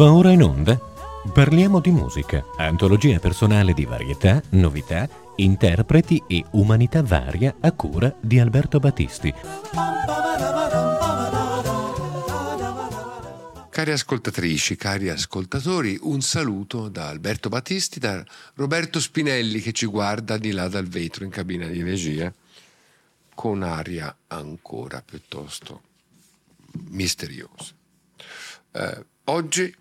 Va ora in onda? Parliamo di musica, antologia personale di varietà, novità, interpreti e umanità varia a cura di Alberto Battisti. Cari ascoltatrici, cari ascoltatori, un saluto da Alberto Battisti, da Roberto Spinelli che ci guarda di là dal vetro in cabina di regia con aria ancora piuttosto misteriosa. Eh, oggi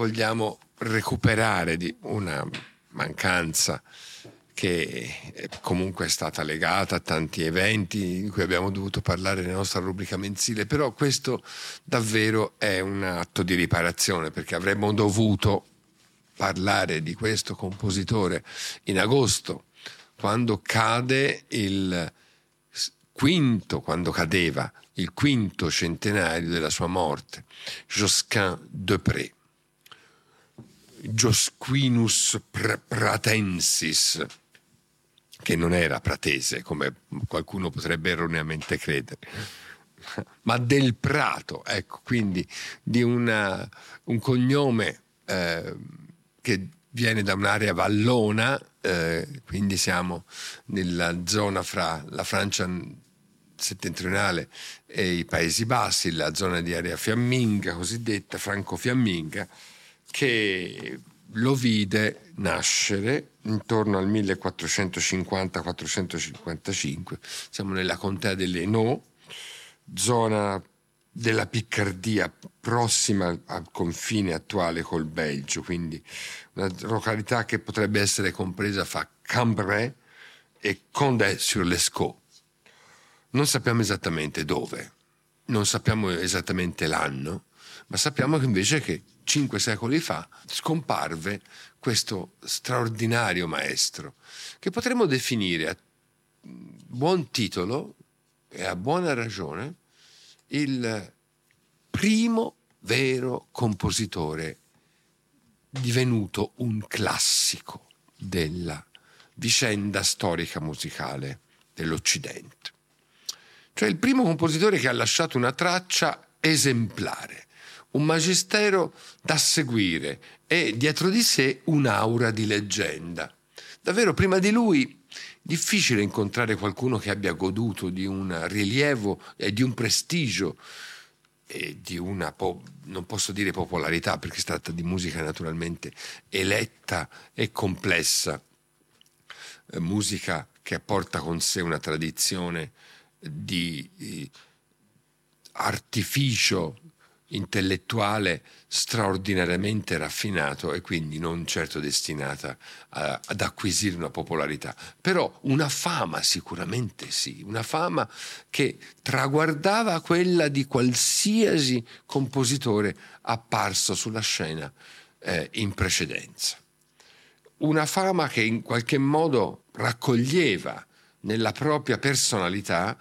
vogliamo recuperare di una mancanza che comunque è stata legata a tanti eventi di cui abbiamo dovuto parlare nella nostra rubrica mensile, però questo davvero è un atto di riparazione perché avremmo dovuto parlare di questo compositore in agosto, quando cade il quinto, quando cadeva il quinto centenario della sua morte, Josquin Depré. Josquinus Pratensis, che non era pratese, come qualcuno potrebbe erroneamente credere, ma del Prato, ecco, quindi di una, un cognome eh, che viene da un'area vallona, eh, quindi siamo nella zona fra la Francia settentrionale e i Paesi Bassi, la zona di area fiamminga, cosiddetta franco-fiamminga, che lo vide nascere intorno al 1450-455, siamo nella contea dell'Hainaut, zona della Piccardia prossima al confine attuale col Belgio, quindi una località che potrebbe essere compresa fra Cambrai e Condé-sur-l'Escaut. Non sappiamo esattamente dove, non sappiamo esattamente l'anno, ma sappiamo che invece che cinque secoli fa scomparve questo straordinario maestro, che potremmo definire a buon titolo e a buona ragione il primo vero compositore divenuto un classico della vicenda storica musicale dell'Occidente. Cioè il primo compositore che ha lasciato una traccia esemplare, un magistero da seguire e dietro di sé un'aura di leggenda. Davvero prima di lui difficile incontrare qualcuno che abbia goduto di un rilievo e di un prestigio e di una, po- non posso dire popolarità perché si tratta di musica naturalmente eletta e complessa, eh, musica che porta con sé una tradizione di eh, artificio intellettuale straordinariamente raffinato e quindi non certo destinata a, ad acquisire una popolarità, però una fama sicuramente sì, una fama che traguardava quella di qualsiasi compositore apparso sulla scena eh, in precedenza. Una fama che in qualche modo raccoglieva nella propria personalità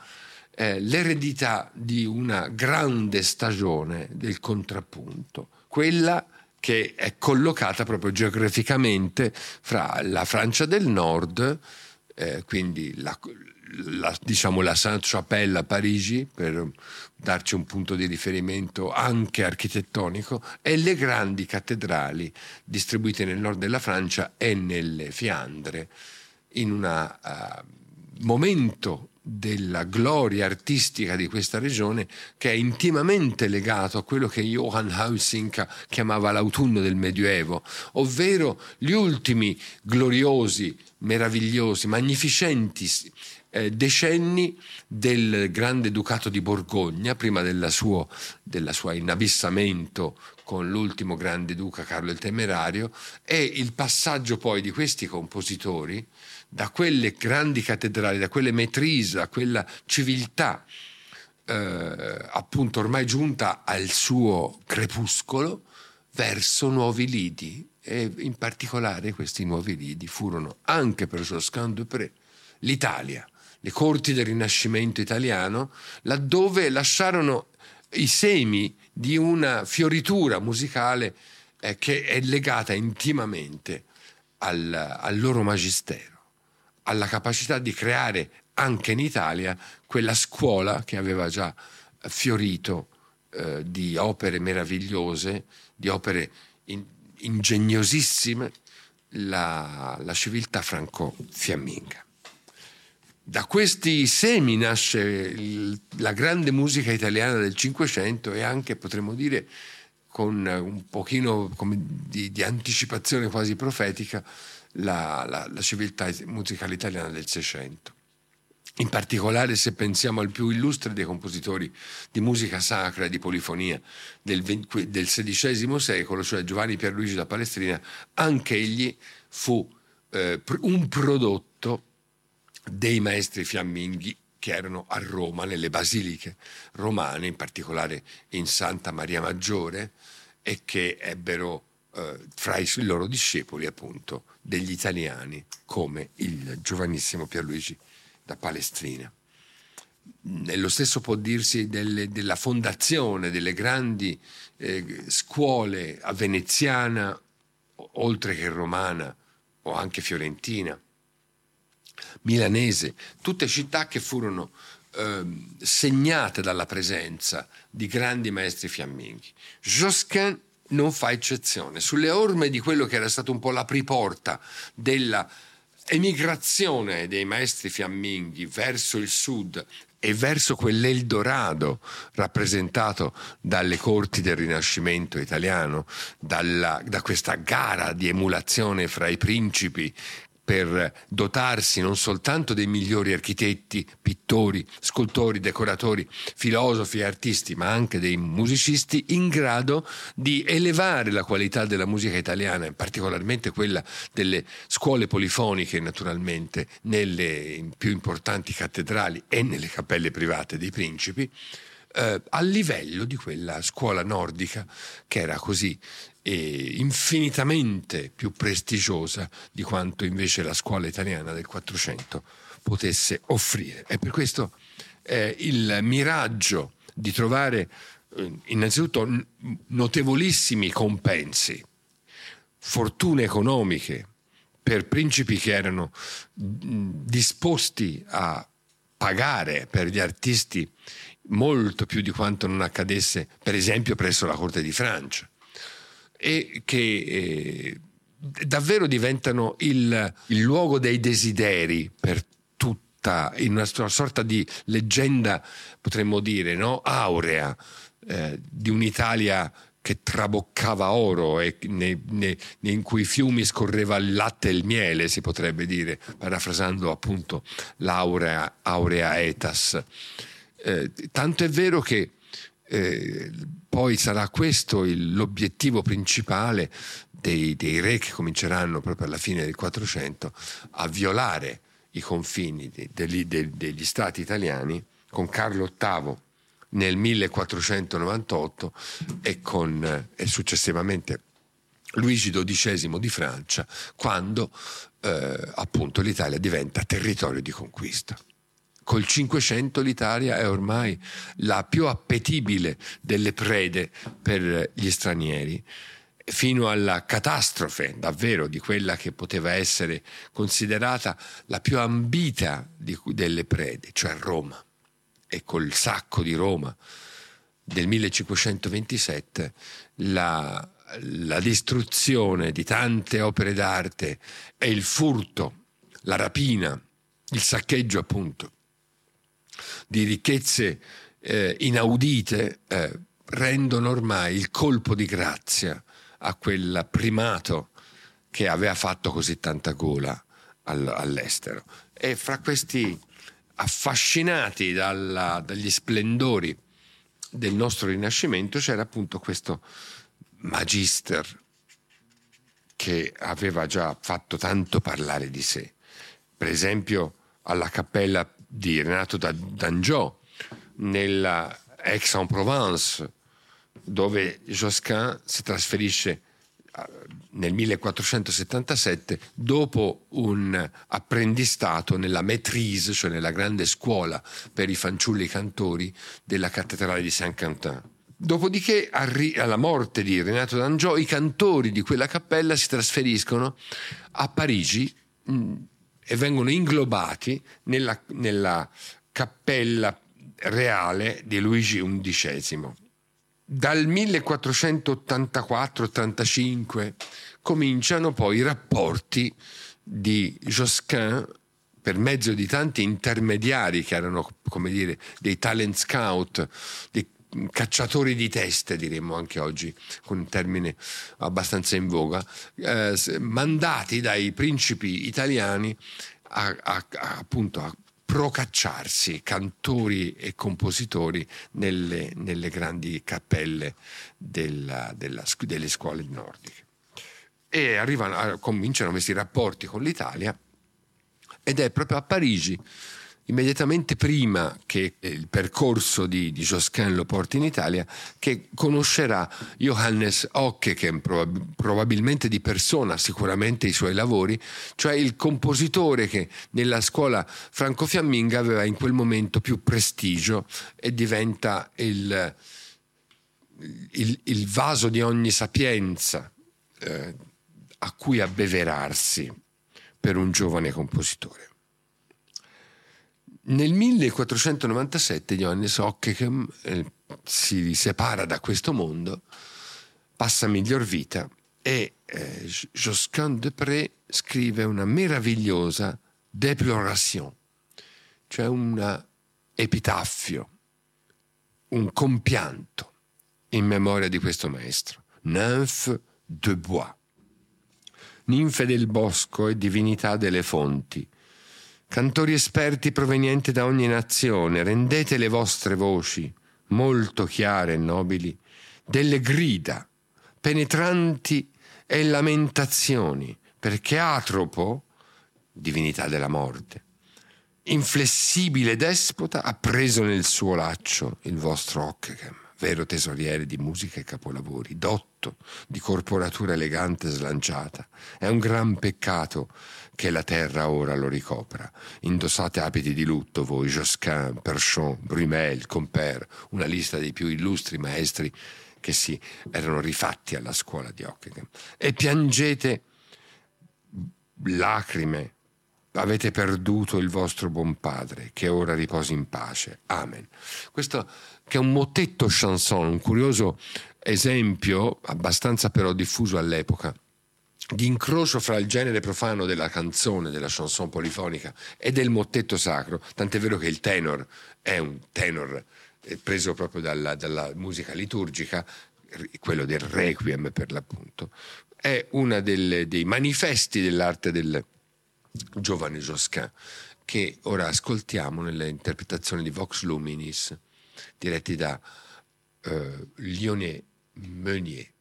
l'eredità di una grande stagione del contrappunto, quella che è collocata proprio geograficamente fra la Francia del Nord, eh, quindi la, la, diciamo la Sainte-Chapelle a Parigi, per darci un punto di riferimento anche architettonico, e le grandi cattedrali distribuite nel nord della Francia e nelle Fiandre, in un uh, eh, momento della gloria artistica di questa regione che è intimamente legato a quello che Johann Hausinka chiamava l'autunno del Medioevo, ovvero gli ultimi gloriosi, meravigliosi, magnificenti eh, decenni del grande ducato di Borgogna, prima della sua, della sua inabissamento con l'ultimo grande duca Carlo il Temerario, e il passaggio poi di questi compositori da quelle grandi cattedrali, da quelle metrise, da quella civiltà eh, appunto ormai giunta al suo crepuscolo, verso nuovi lidi. E in particolare questi nuovi lidi furono anche per Josquin Dupré l'Italia, le corti del Rinascimento italiano, laddove lasciarono i semi di una fioritura musicale eh, che è legata intimamente al, al loro magistero alla capacità di creare anche in Italia quella scuola che aveva già fiorito eh, di opere meravigliose, di opere in, ingegnosissime, la, la civiltà franco-fiamminga. Da questi semi nasce il, la grande musica italiana del Cinquecento e anche, potremmo dire, con un pochino di, di, anticipazione quasi profetica, la, la, la civiltà musicale italiana del Seicento. In particolare se pensiamo al più illustre dei compositori di musica sacra e di polifonia del, del XVI secolo, cioè Giovanni Pierluigi da Palestrina, anche egli fu eh, un prodotto dei maestri fiamminghi che erano a Roma, nelle basiliche romane, in particolare in Santa Maria Maggiore, e che ebbero eh, fra i loro discepoli appunto degli italiani come il giovanissimo Pierluigi da Palestrina. E lo stesso può dirsi delle, della fondazione delle grandi eh, scuole a veneziana, oltre che romana o anche fiorentina, milanese, tutte città che furono eh, segnate dalla presenza di grandi maestri fiamminghi. Josquin non fa eccezione. Sulle orme di quello che era stato un po' l'apriporta della emigrazione dei maestri fiamminghi verso il sud e verso quell'Eldorado rappresentato dalle corti del Rinascimento italiano, dalla, da questa gara di emulazione fra i principi per dotarsi non soltanto dei migliori architetti, pittori, scultori, decoratori, filosofi e artisti, ma anche dei musicisti in grado di elevare la qualità della musica italiana, particolarmente quella delle scuole polifoniche, naturalmente, nelle più importanti cattedrali e nelle cappelle private dei principi, eh, al livello di quella scuola nordica che era così infinitamente più prestigiosa di quanto invece la scuola italiana del Quattrocento potesse offrire. E per questo eh, il miraggio di trovare eh, innanzitutto notevolissimi compensi, fortune economiche per principi che erano disposti a pagare per gli artisti molto più di quanto non accadesse per esempio presso la Corte di Francia e che eh, davvero diventano il, il, luogo dei desideri per tutta, in una, una sorta di leggenda, potremmo dire, no? aurea eh, di un'Italia che traboccava oro e ne, ne, in cui fiumi scorreva il latte e il miele, si potrebbe dire, parafrasando appunto l'aurea aurea etas. Eh, tanto è vero che eh, poi sarà questo il, l'obiettivo principale dei, dei, re che cominceranno proprio alla fine del 400 a violare i confini de, de, de, degli stati italiani con Carlo VIII nel 1498 e, con, e successivamente Luigi XII di Francia quando eh, appunto l'Italia diventa territorio di conquista col 500 l'Italia è ormai la più appetibile delle prede per gli stranieri fino alla catastrofe davvero di quella che poteva essere considerata la più ambita di, delle prede, cioè Roma. E col sacco di Roma del 1527 la, la distruzione di tante opere d'arte e il furto, la rapina, il saccheggio appunto di ricchezze eh, inaudite eh, rendono ormai il colpo di grazia a quel primato che aveva fatto così tanta gola all- all'estero. E fra questi affascinati dalla, dagli splendori del nostro Rinascimento c'era appunto questo magister che aveva già fatto tanto parlare di sé. Per esempio alla cappella di Renato d'Angiò nella Aix-en-Provence, dove Josquin si trasferisce nel 1477 dopo un apprendistato nella maîtrise, cioè nella grande scuola per i fanciulli cantori della cattedrale di Saint-Quentin. Dopodiché, alla morte di Renato d'Angiò, i cantori di quella cappella si trasferiscono a Parigi e vengono inglobati nella, nella cappella reale di Luigi XI. dal 1484-85 cominciano poi i rapporti di Josquin per mezzo di tanti intermediari che erano come dire dei talent scout, dei cacciatori di teste, diremmo anche oggi, con un termine abbastanza in voga, eh, mandati dai principi italiani a, a, a, appunto a procacciarsi cantori e compositori nelle, nelle grandi cappelle della, della, delle scuole nordiche. E arrivano, cominciano questi rapporti con l'Italia ed è proprio a Parigi immediatamente prima che il percorso di, di Josquin lo porti in Italia, che conoscerà Johannes Ockeken, probab- probabilmente di persona, sicuramente i suoi lavori, cioè il compositore che nella scuola franco-fiamminga aveva in quel momento più prestigio e diventa il, il, il vaso di ogni sapienza eh, a cui abbeverarsi per un giovane compositore. Nel 1497 Johannes Ockeghem eh, si separa da questo mondo, passa miglior vita e eh, Josquin de Pré scrive una meravigliosa déploration, cioè un epitaffio, un compianto in memoria di questo maestro, Nymphe de Bois, ninfe del bosco e divinità delle fonti, Cantori esperti provenienti da ogni nazione, rendete le vostre voci, molto chiare e nobili, delle grida, penetranti e lamentazioni, perché Atropo, divinità della morte, inflessibile despota, ha preso nel suo laccio il vostro Ockeghem, vero tesoriere di musica e capolavori, dotto, di corporatura elegante e slanciata. È un gran peccato che la terra ora lo ricopra. Indossate abiti di lutto voi, Josquin, Perchon, Brumel, Compère, una lista dei più illustri maestri che si erano rifatti alla scuola di Ockeghem. E piangete lacrime, avete perduto il vostro buon padre, che ora riposi in pace. Amen. Questo che è un motetto chanson, un curioso esempio, abbastanza però diffuso all'epoca, di incrocio fra il genere profano della canzone, della chanson polifonica e del mottetto sacro, tant'è vero che il tenor è un tenor eh, preso proprio dalla, dalla musica liturgica, quello del requiem per l'appunto, è uno dei manifesti dell'arte del giovane Josquin che ora ascoltiamo nelle interpretazioni di Vox Luminis diretti da uh, Lionel Meunier.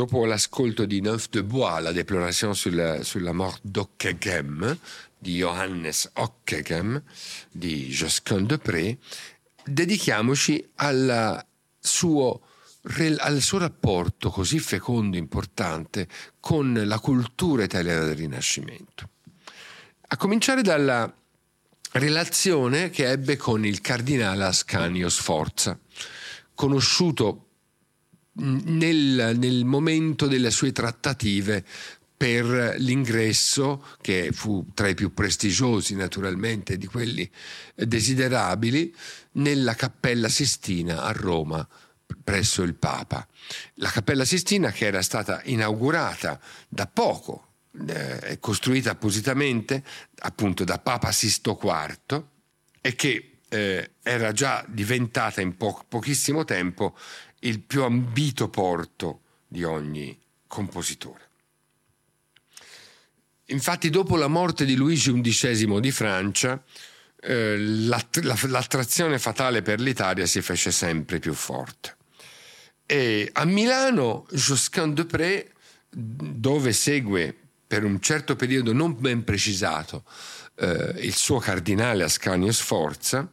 Dopo l'ascolto di Neuf de Bois, la deploration sulla, sulla mort d'Ockeghem, di Johannes Ockeghem, di Josquin de Pré, dedichiamoci suo, al suo rapporto così fecondo e importante con la cultura italiana del Rinascimento. A cominciare dalla relazione che ebbe con il cardinale Ascanio Sforza, conosciuto nel, nel momento delle sue trattative per l'ingresso, che fu tra i più prestigiosi naturalmente di quelli desiderabili, nella Cappella Sistina a Roma presso il Papa. La Cappella Sistina che era stata inaugurata da poco, eh, costruita appositamente appunto da Papa Sisto IV e che eh, era già diventata in po- pochissimo tempo il più ambito porto di ogni compositore. Infatti dopo la morte di Luigi XI di Francia, eh, l'attrazione fatale per l'Italia si fece sempre più forte. E a Milano, Josquin de Pré, dove segue per un certo periodo non ben precisato eh, il suo cardinale Ascanio Sforza,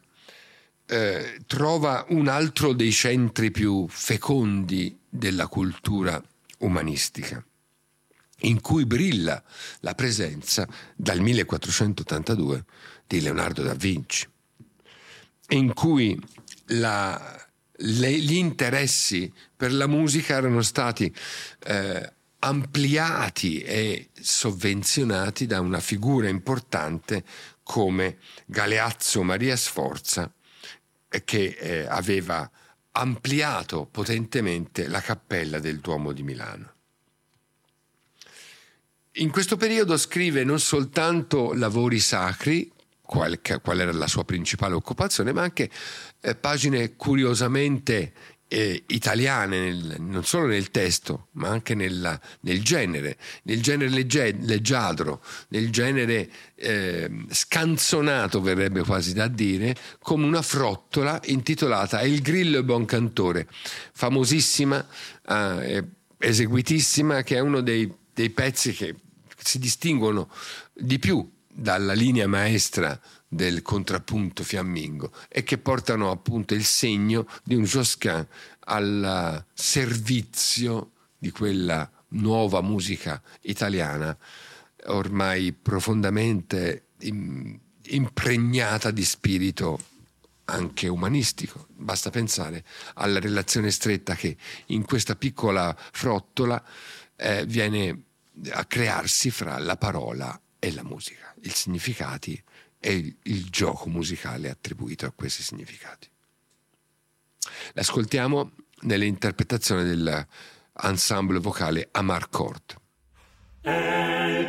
eh, trova un altro dei centri più fecondi della cultura umanistica, in cui brilla la presenza dal 1482 di Leonardo da Vinci, in cui la, le, gli interessi per la musica erano stati eh, ampliati e sovvenzionati da una figura importante come Galeazzo Maria Sforza, che eh, aveva ampliato potentemente la cappella del Duomo di Milano. In questo periodo scrive non soltanto lavori sacri, qual, qual era la sua principale occupazione, ma anche eh, pagine curiosamente eh, italiane, nel, non solo nel testo, ma anche nella, nel genere, nel genere legge, leggiadro, nel genere eh, scanzonato, verrebbe quasi da dire, come una frottola intitolata Il grillo e buon cantore, famosissima, eh, eseguitissima, che è uno dei, dei pezzi che si distinguono di più dalla linea maestra del contrappunto fiammingo e che portano appunto il segno di un Josquin al servizio di quella nuova musica italiana ormai profondamente impregnata di spirito anche umanistico. Basta pensare alla relazione stretta che in questa piccola frottola eh, viene a crearsi fra la parola e la musica, i significati e il, il gioco musicale attribuito a questi significati. L'ascoltiamo nell'interpretazione dell'ensemble vocale Amarcord. El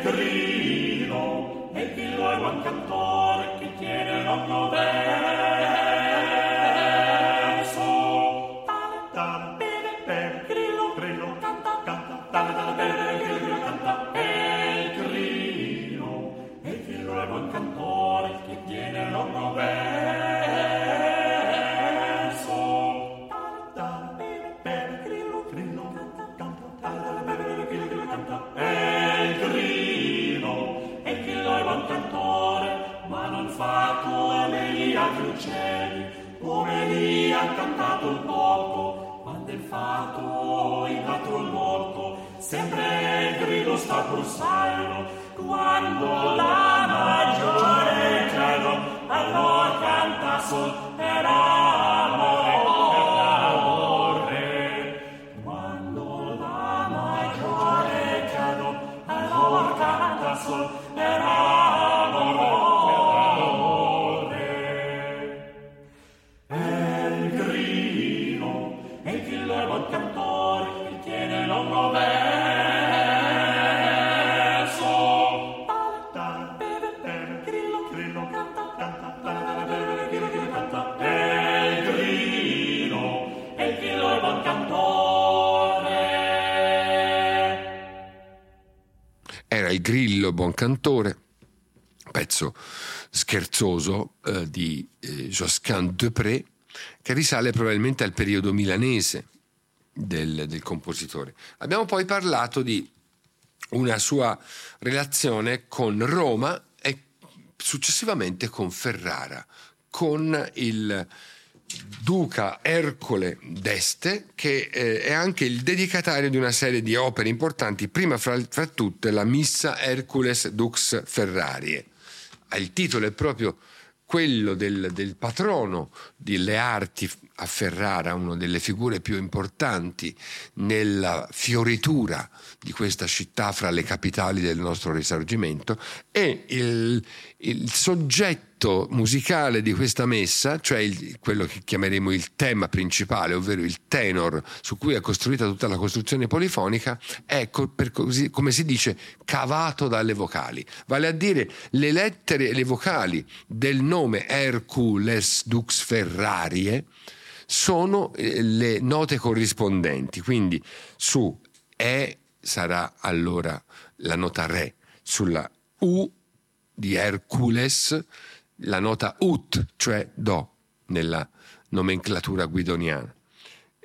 cantato un poco, quando il fatto il gatto morto, sempre il grido sta pulsando, quando la maggiore chiedo, allora canta sol, era il Grillo Buoncantore, pezzo scherzoso eh, di eh, Josquin Depré, che risale probabilmente al periodo milanese del, del compositore. Abbiamo poi parlato di una sua relazione con Roma e successivamente con Ferrara, con il duca Ercole d'Este, che eh, è anche il dedicatario di una serie di opere importanti, prima fra, fra tutte la Missa Hercules Dux Ferrarie. Il titolo è proprio quello del, del patrono delle arti a Ferrara, una delle figure più importanti nella fioritura di questa città fra le capitali del nostro risorgimento, e il, il soggetto musicale di questa messa, cioè il, quello che chiameremo il tema principale, ovvero il tenor su cui è costruita tutta la costruzione polifonica, è così, come si dice cavato dalle vocali, vale a dire le lettere e le vocali del nome Hercules Dux Ferrarie sono eh, le note corrispondenti, quindi su E sarà allora la nota Re, sulla U di Hercules la nota ut, cioè Do, nella nomenclatura guidoniana.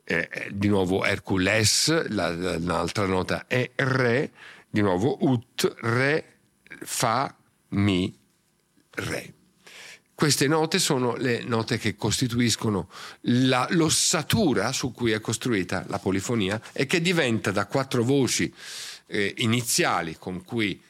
Eh, eh di nuovo Hercules, la, la, l'altra nota è Re, di nuovo ut, Re, Fa, Mi, Re. Queste note sono le note che costituiscono la, l'ossatura su cui è costruita la polifonia e che diventa da quattro voci eh, iniziali con cui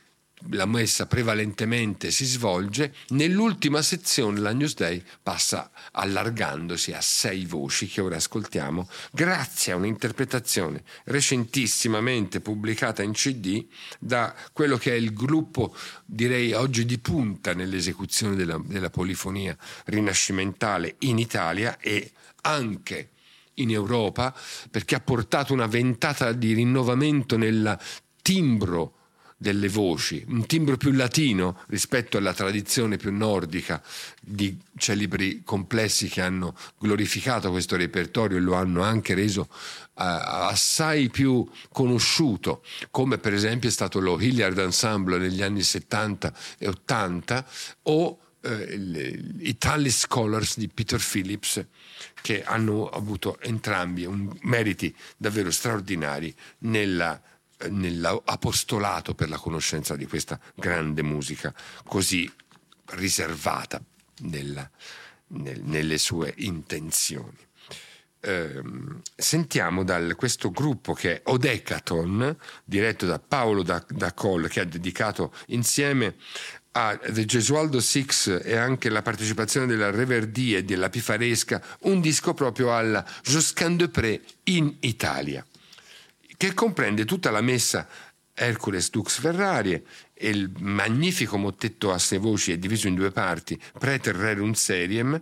la messa prevalentemente si svolge, nell'ultima sezione la Newsday passa allargandosi a sei voci che ora ascoltiamo, grazie a un'interpretazione recentissimamente pubblicata in CD da quello che è il gruppo, direi oggi di punta nell'esecuzione della, della polifonia rinascimentale in Italia e anche in Europa, perché ha portato una ventata di rinnovamento nel timbro delle voci, un timbro più latino rispetto alla tradizione più nordica di celebri complessi che hanno glorificato questo repertorio e lo hanno anche reso uh, assai più conosciuto, come per esempio è stato lo Hilliard Ensemble negli anni 70 e 80 o uh, i Tully Scholars di Peter Phillips che hanno avuto entrambi meriti davvero straordinari nella nell'apostolato per la conoscenza di questa grande musica così riservata nella, nel, nelle sue intenzioni. Eh, sentiamo da questo gruppo che è Odecaton, diretto da Paolo da, da Coll, che ha dedicato insieme a The Gesualdo Six e anche la partecipazione della Reverdie e della Pifaresca un disco proprio alla Josquin de Pré in Italia che comprende tutta la messa Hercules Dux Ferrarie e il magnifico mottetto a sei voci è diviso in due parti, Preter Rerum Seriem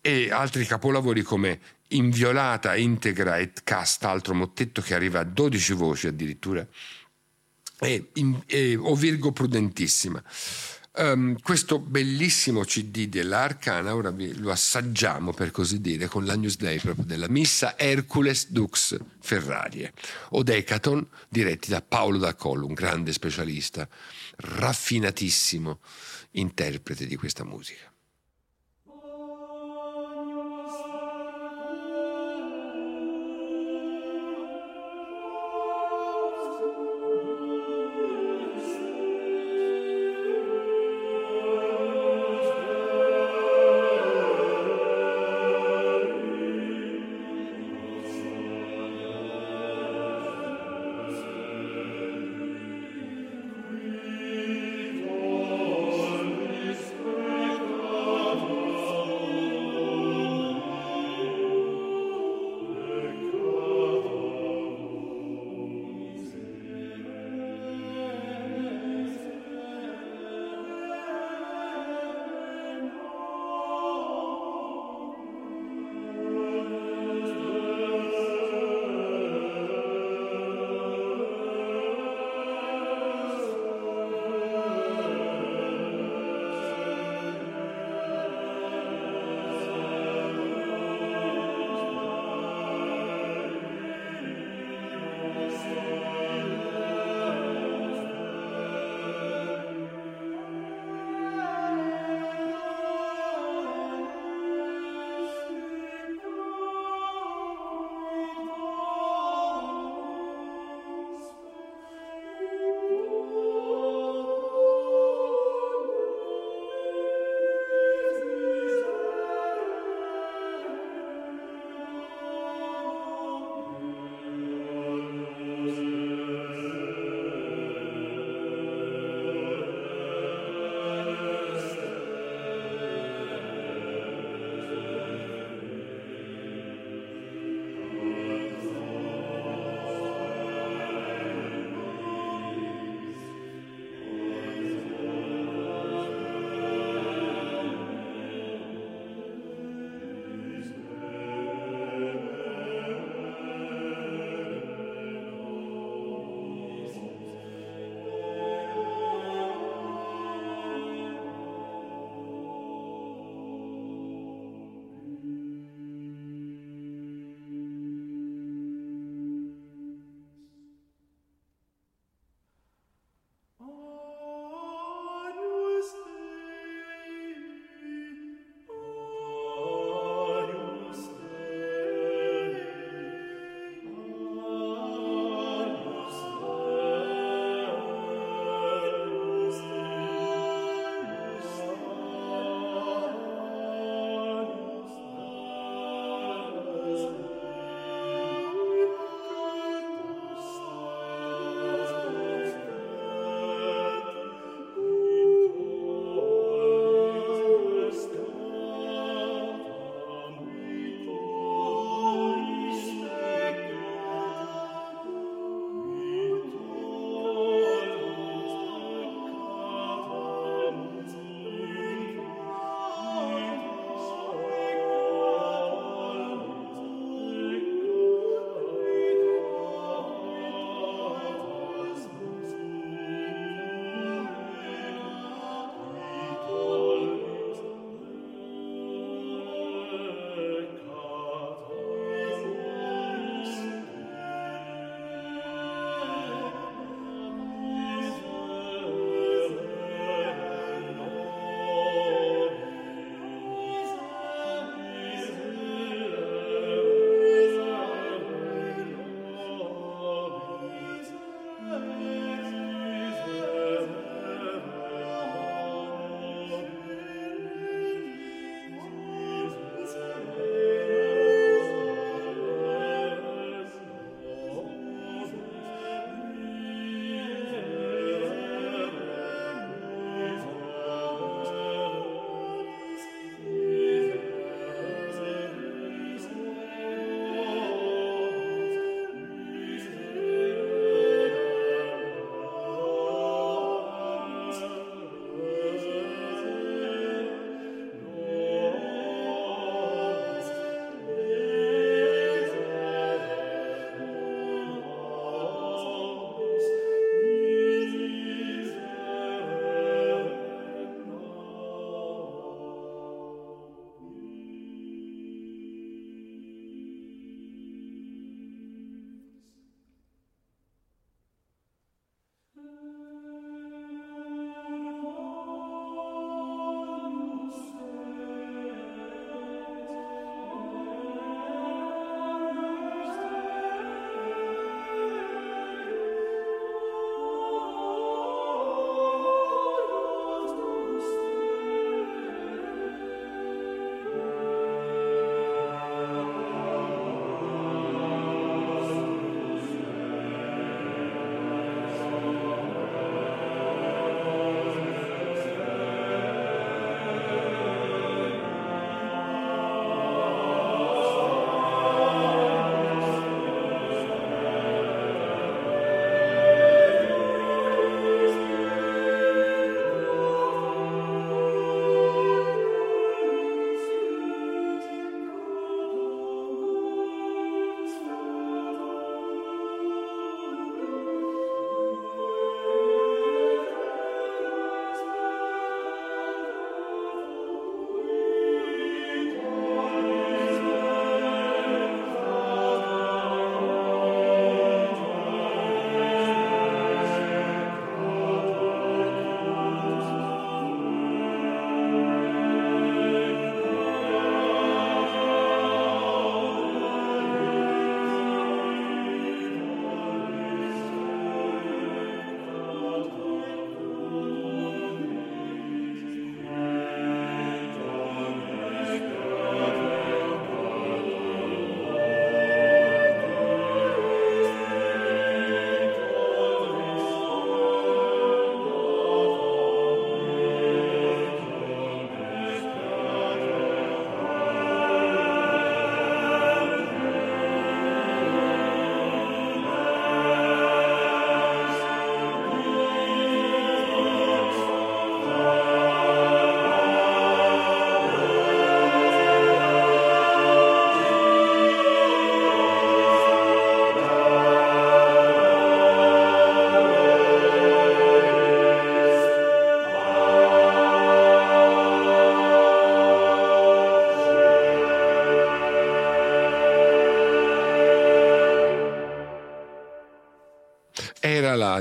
e altri capolavori come Inviolata, Integra et Casta, altro mottetto che arriva a 12 voci addirittura, e, e O Virgo Prudentissima. Um, questo bellissimo CD dell'Arcana, ora lo assaggiamo per così dire, con la Newsday proprio della Missa Hercules Dux Ferrarie, o Decaton, diretti da Paolo D'Acollo, un grande specialista, raffinatissimo interprete di questa musica.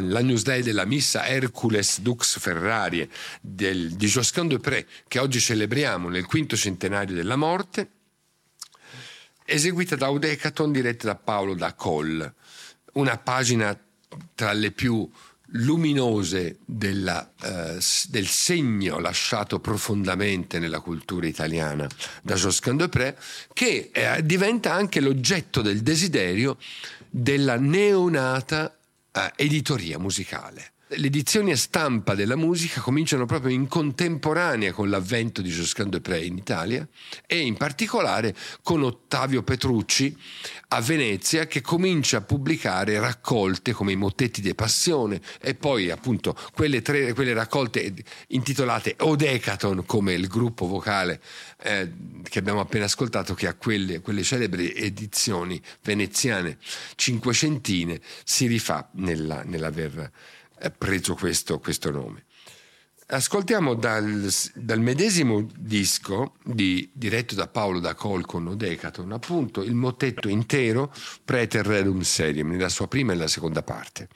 Era la, l'Agnus Dei della missa Hercules Dux Ferrari del, di Josquin de Pré, che oggi celebriamo nel quinto centenario della morte, eseguita da Audecaton diretta da Paolo da Coll, una pagina tra le più luminose della, eh, del segno lasciato profondamente nella cultura italiana da Josquin de Pré, che eh, diventa anche l'oggetto del desiderio della neonata eh, editoria musicale le edizioni a stampa della musica cominciano proprio in contemporanea con l'avvento di Josquin de Pré in Italia e in particolare con Ottavio Petrucci a Venezia che comincia a pubblicare raccolte come i Mottetti de Passione e poi appunto quelle, tre, quelle raccolte intitolate Odecaton come il gruppo vocale eh, che abbiamo appena ascoltato che a quelle, quelle celebri edizioni veneziane cinquecentine si rifà nella, nell'aver preso questo, questo nome. Ascoltiamo dal, dal medesimo disco di, diretto da Paolo da Col con Odecaton, appunto il motetto intero Preter Redum Serium, nella sua prima e la seconda parte.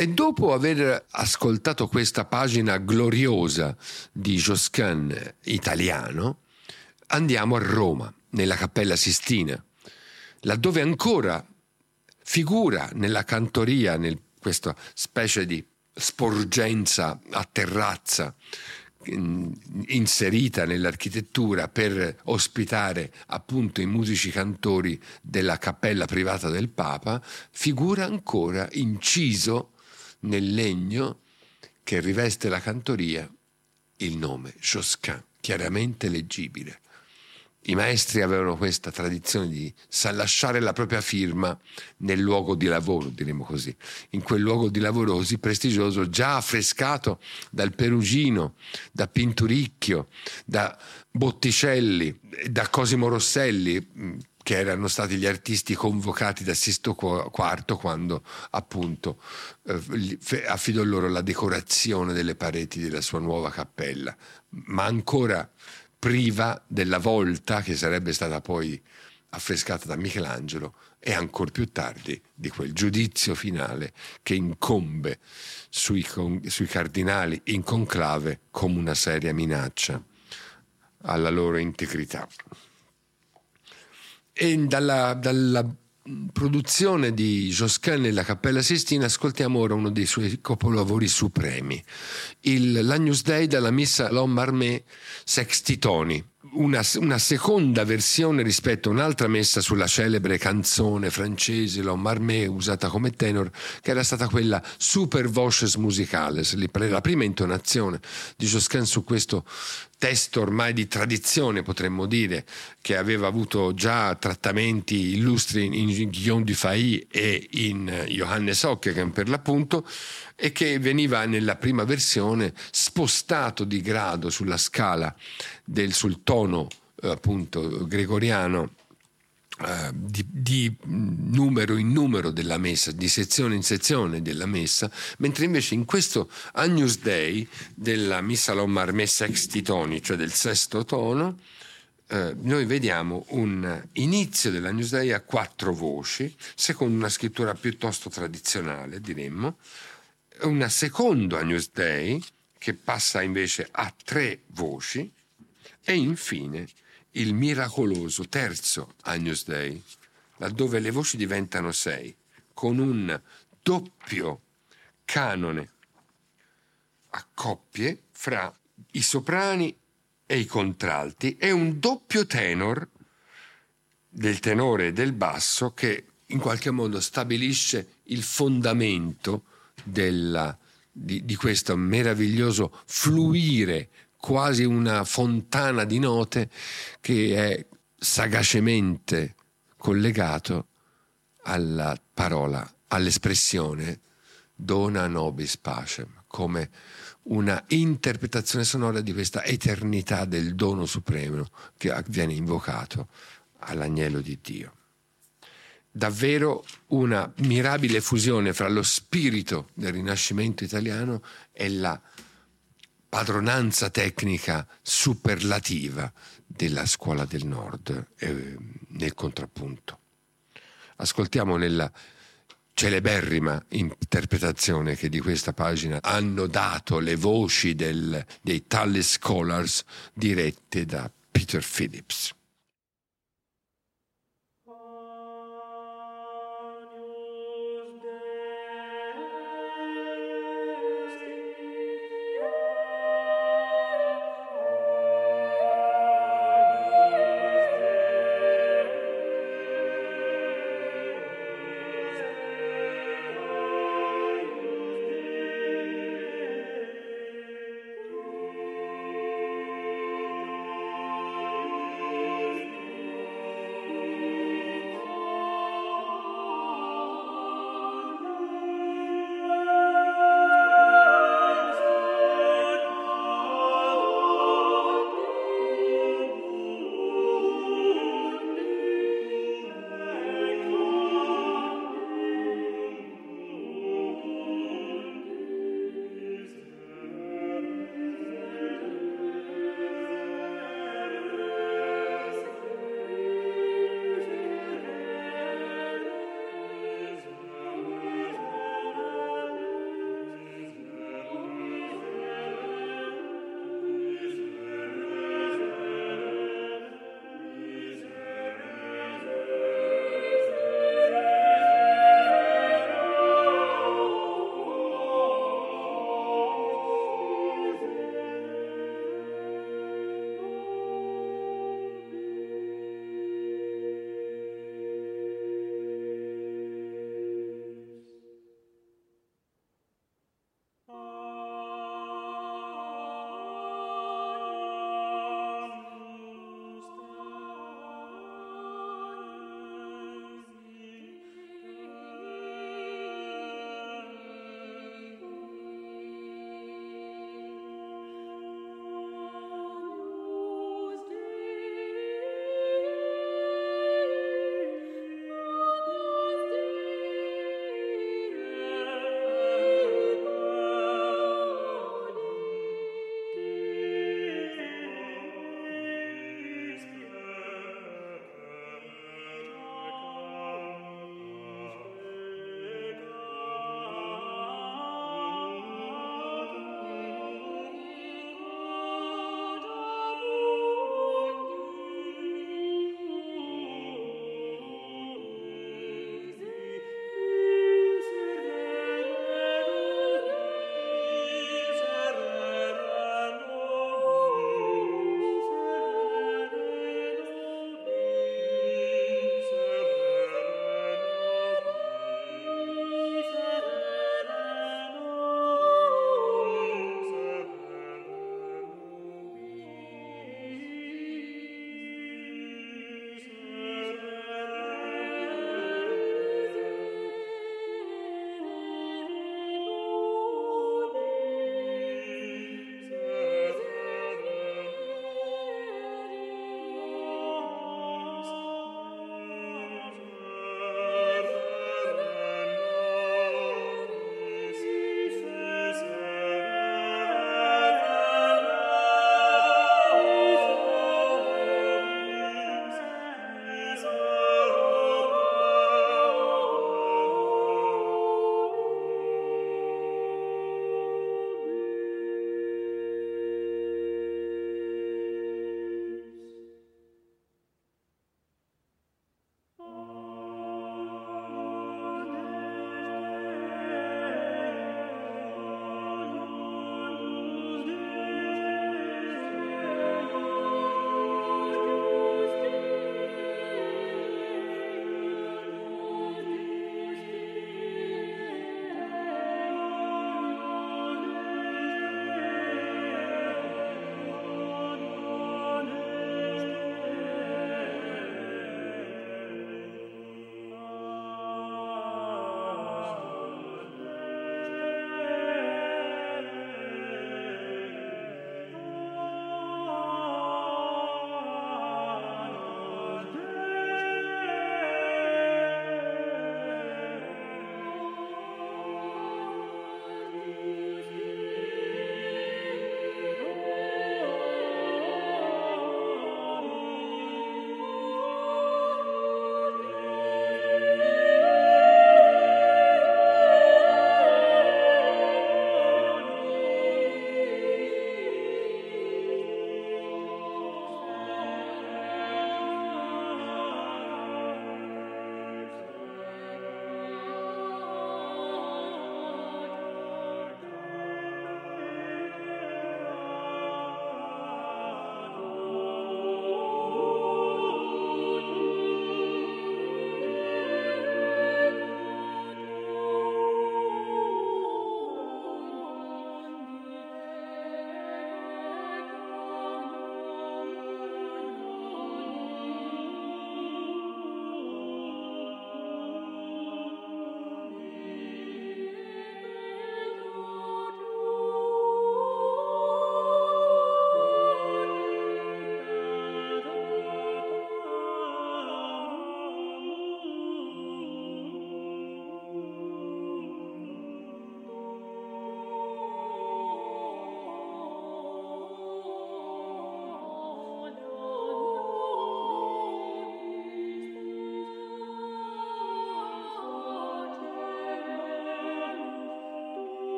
E dopo aver ascoltato questa pagina gloriosa di Josquin italiano, andiamo a Roma, nella Cappella Sistina, laddove ancora figura nella cantoria, in questa specie di sporgenza a terrazza inserita nell'architettura per ospitare appunto i musici cantori della cappella privata del Papa, figura ancora inciso nel legno che riveste la cantoria il nome Josquin, chiaramente leggibile. I maestri avevano questa tradizione di lasciare la propria firma nel luogo di lavoro, diremo così, in quel luogo di lavoro così prestigioso, già affrescato dal Perugino, da Pinturicchio, da Botticelli, da Cosimo Rosselli, che erano stati gli artisti convocati da Sisto IV quando appunto eh, affidò loro la decorazione delle pareti della sua nuova cappella. Ma ancora priva della volta che sarebbe stata poi affrescata da Michelangelo e ancora più tardi di quel giudizio finale che incombe sui, sui cardinali in conclave come una seria minaccia alla loro integrità. E dalla, dalla produzione di Josquin nella Cappella Sistina ascoltiamo ora uno dei suoi capolavori supremi, il l'Agnus Dei dalla Missa L'Homme Armé Sextitoni, una, una, seconda versione rispetto a un'altra messa sulla celebre canzone francese L'Homme Armé usata come tenor, che era stata quella Super Voces Musicales, la prima intonazione di Josquin su questo testo ormai di tradizione, potremmo dire, che aveva avuto già trattamenti illustri in Guillaume Dufay e in Johannes Ockeghem per l'appunto, e che veniva nella prima versione spostato di grado sulla scala del, sul tono eh, appunto gregoriano Uh, di, di, numero in numero della messa, di sezione in sezione della messa, mentre invece in questo Agnus Dei della Missa Lomar Messa ex titoni, cioè del sesto tono, uh, noi vediamo un inizio dell'Agnus Dei a quattro voci, secondo una scrittura piuttosto tradizionale, diremmo, un secondo Agnus Dei che passa invece a tre voci e infine il miracoloso terzo Agnus Dei, laddove le voci diventano sei, con un doppio canone a coppie fra i soprani e i contralti e un doppio tenor del tenore e del basso che in qualche modo stabilisce il fondamento della, di, di questo meraviglioso fluire quasi una fontana di note che è sagacemente collegato alla parola, all'espressione dona nobis pacem, come una interpretazione sonora di questa eternità del dono supremo che viene invocato all'agnello di Dio. Davvero una mirabile fusione fra lo spirito del Rinascimento italiano e la padronanza tecnica superlativa della scuola del nord eh, nel contrappunto. Ascoltiamo nella celeberrima interpretazione che di questa pagina hanno dato le voci del, dei Tully Scholars dirette da Peter Phillips.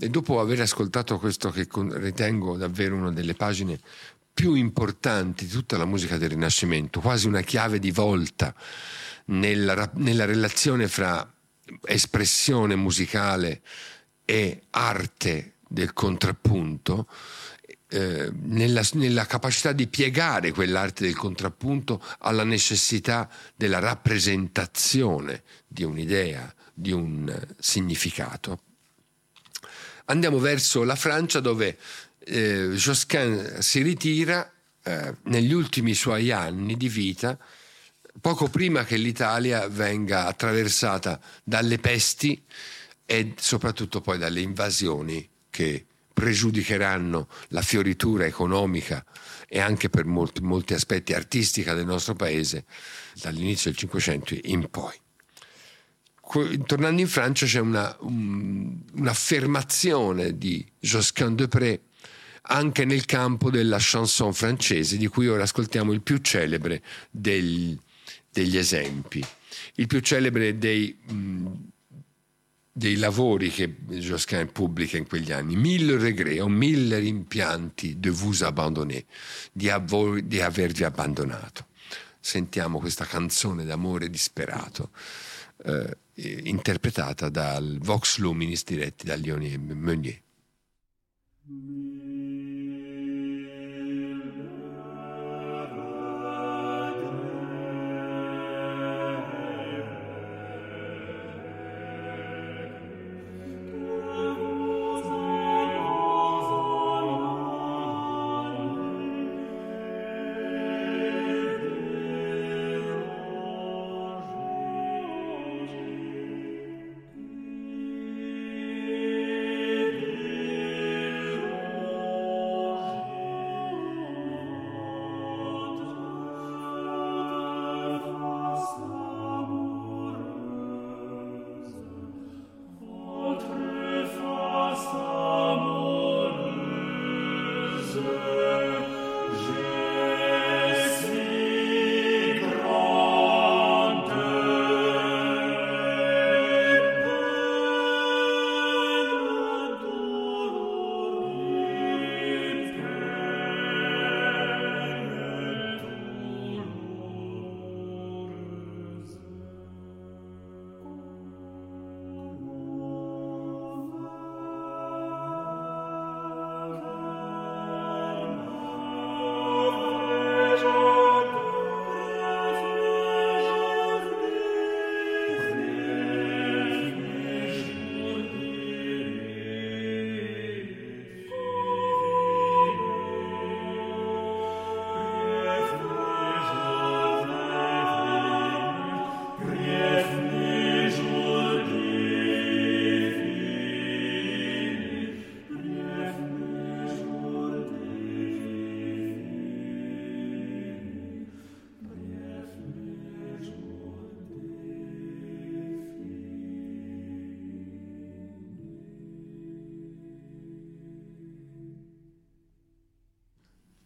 E dopo aver ascoltato questo che ritengo davvero una delle pagine più importanti di tutta la musica del Rinascimento, quasi una chiave di volta nella, nella relazione fra espressione musicale e arte del contrappunto, eh, nella, nella, capacità di piegare quell'arte del contrappunto alla necessità della rappresentazione di un'idea, di un significato. Andiamo verso la Francia dove eh, Josquin si ritira eh, negli ultimi suoi anni di vita, poco prima che l'Italia venga attraversata dalle pesti e soprattutto poi dalle invasioni che pregiudicheranno la fioritura economica e anche per molti, molti aspetti artistica del nostro paese dall'inizio del Cinquecento in poi. Tornando in Francia c'è una, un, un'affermazione di Josquin de Pré anche nel campo della chanson francese, di cui ora ascoltiamo il più celebre del, degli esempi. Il più celebre dei, dei lavori che Josquin pubblica in quegli anni, Mille regrets o mille rimpianti de vous abandonner, di, avvo- di avervi abbandonato. Sentiamo questa canzone d'amore disperato, eh, interpretata dal Vox Luminis diretti da Leonie Meunier.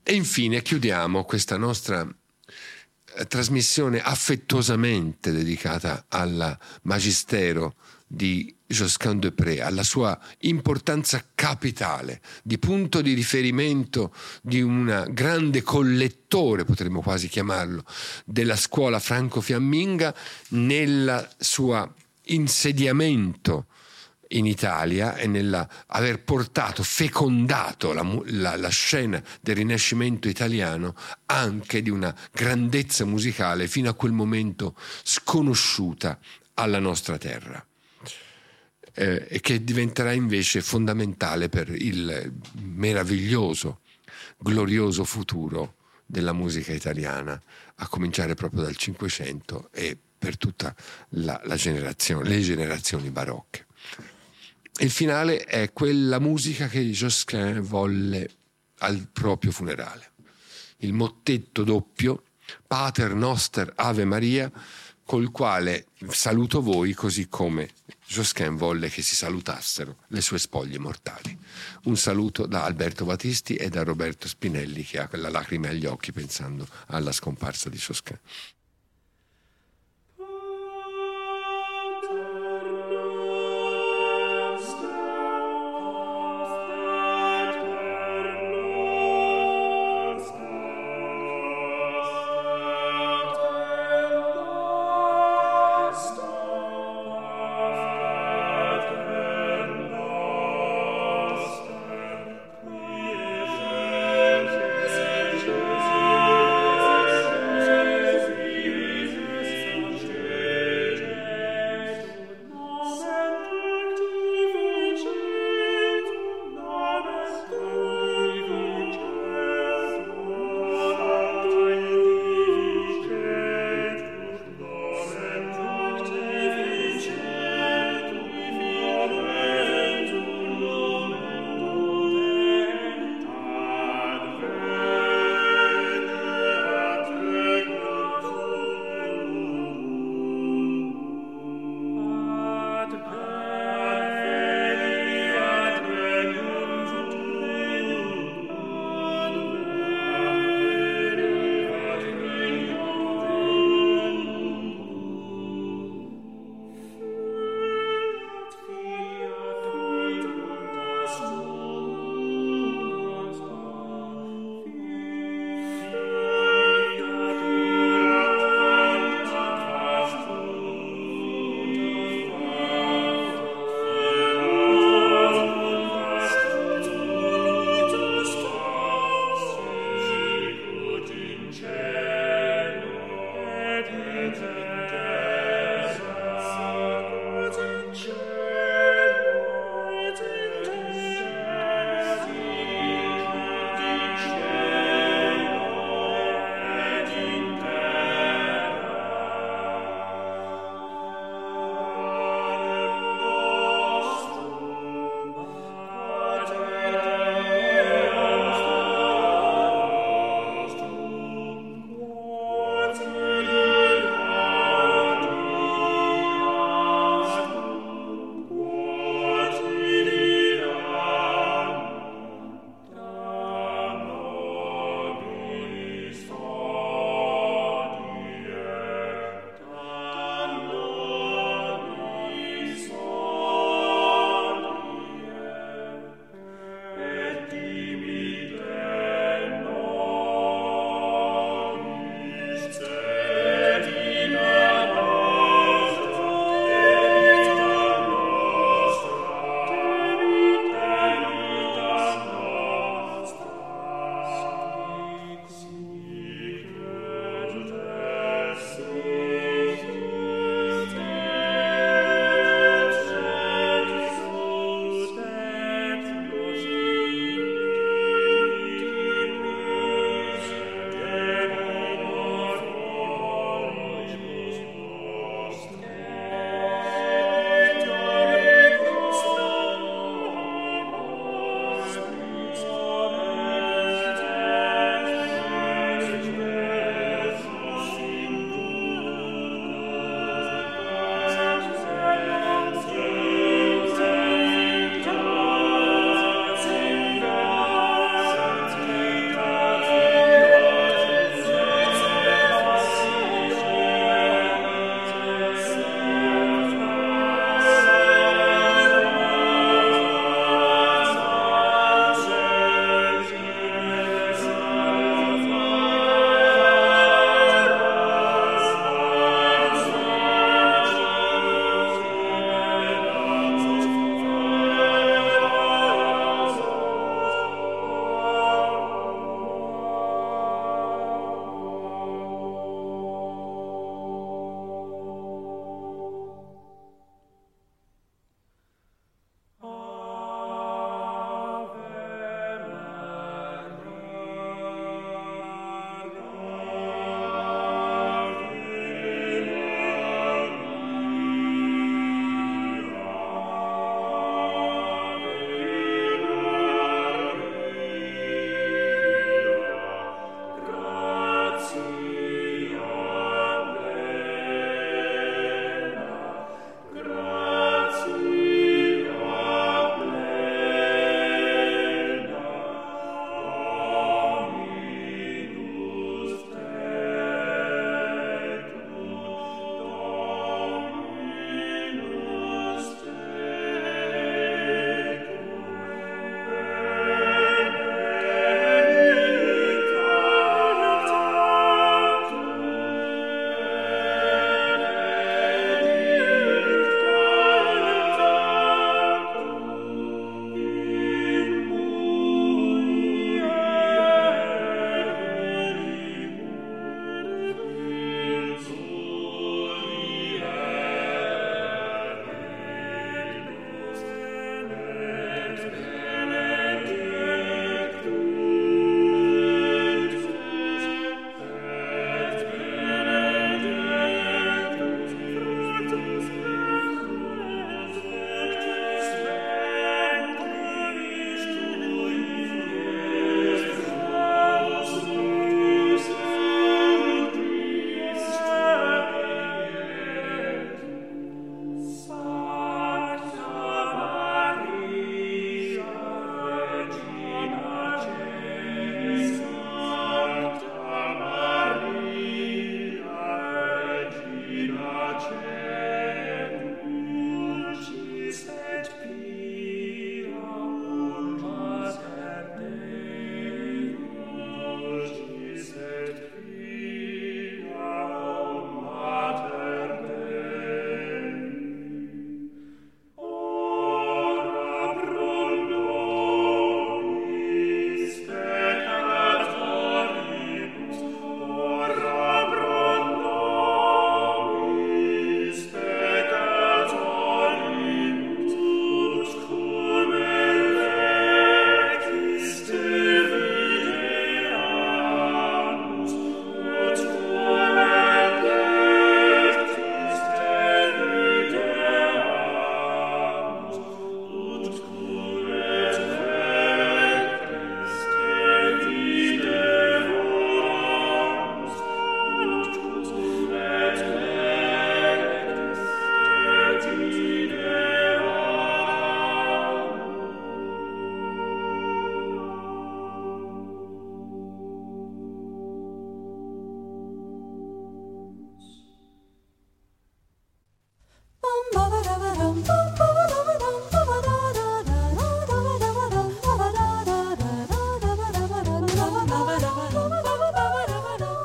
E infine chiudiamo questa nostra eh, trasmissione affettuosamente dedicata al magistero di Josquin de Pré, alla sua importanza capitale, di punto di riferimento di un grande collettore, potremmo quasi chiamarlo, della scuola franco-fiamminga nel suo insediamento in Italia e nell'aver portato, fecondato la, la, la, scena del Rinascimento italiano anche di una grandezza musicale fino a quel momento sconosciuta alla nostra terra. Eh, e che diventerà invece fondamentale per il meraviglioso, glorioso futuro della musica italiana, a cominciare proprio dal Cinquecento e per tutte le generazioni barocche. Il finale è quella musica che Josquin volle al proprio funerale. Il mottetto doppio, Pater Noster Ave Maria, col quale saluto voi così come Josquin volle che si salutassero le sue spoglie mortali. Un saluto da Alberto Battisti e da Roberto Spinelli che ha quella lacrima agli occhi pensando alla scomparsa di Josquin.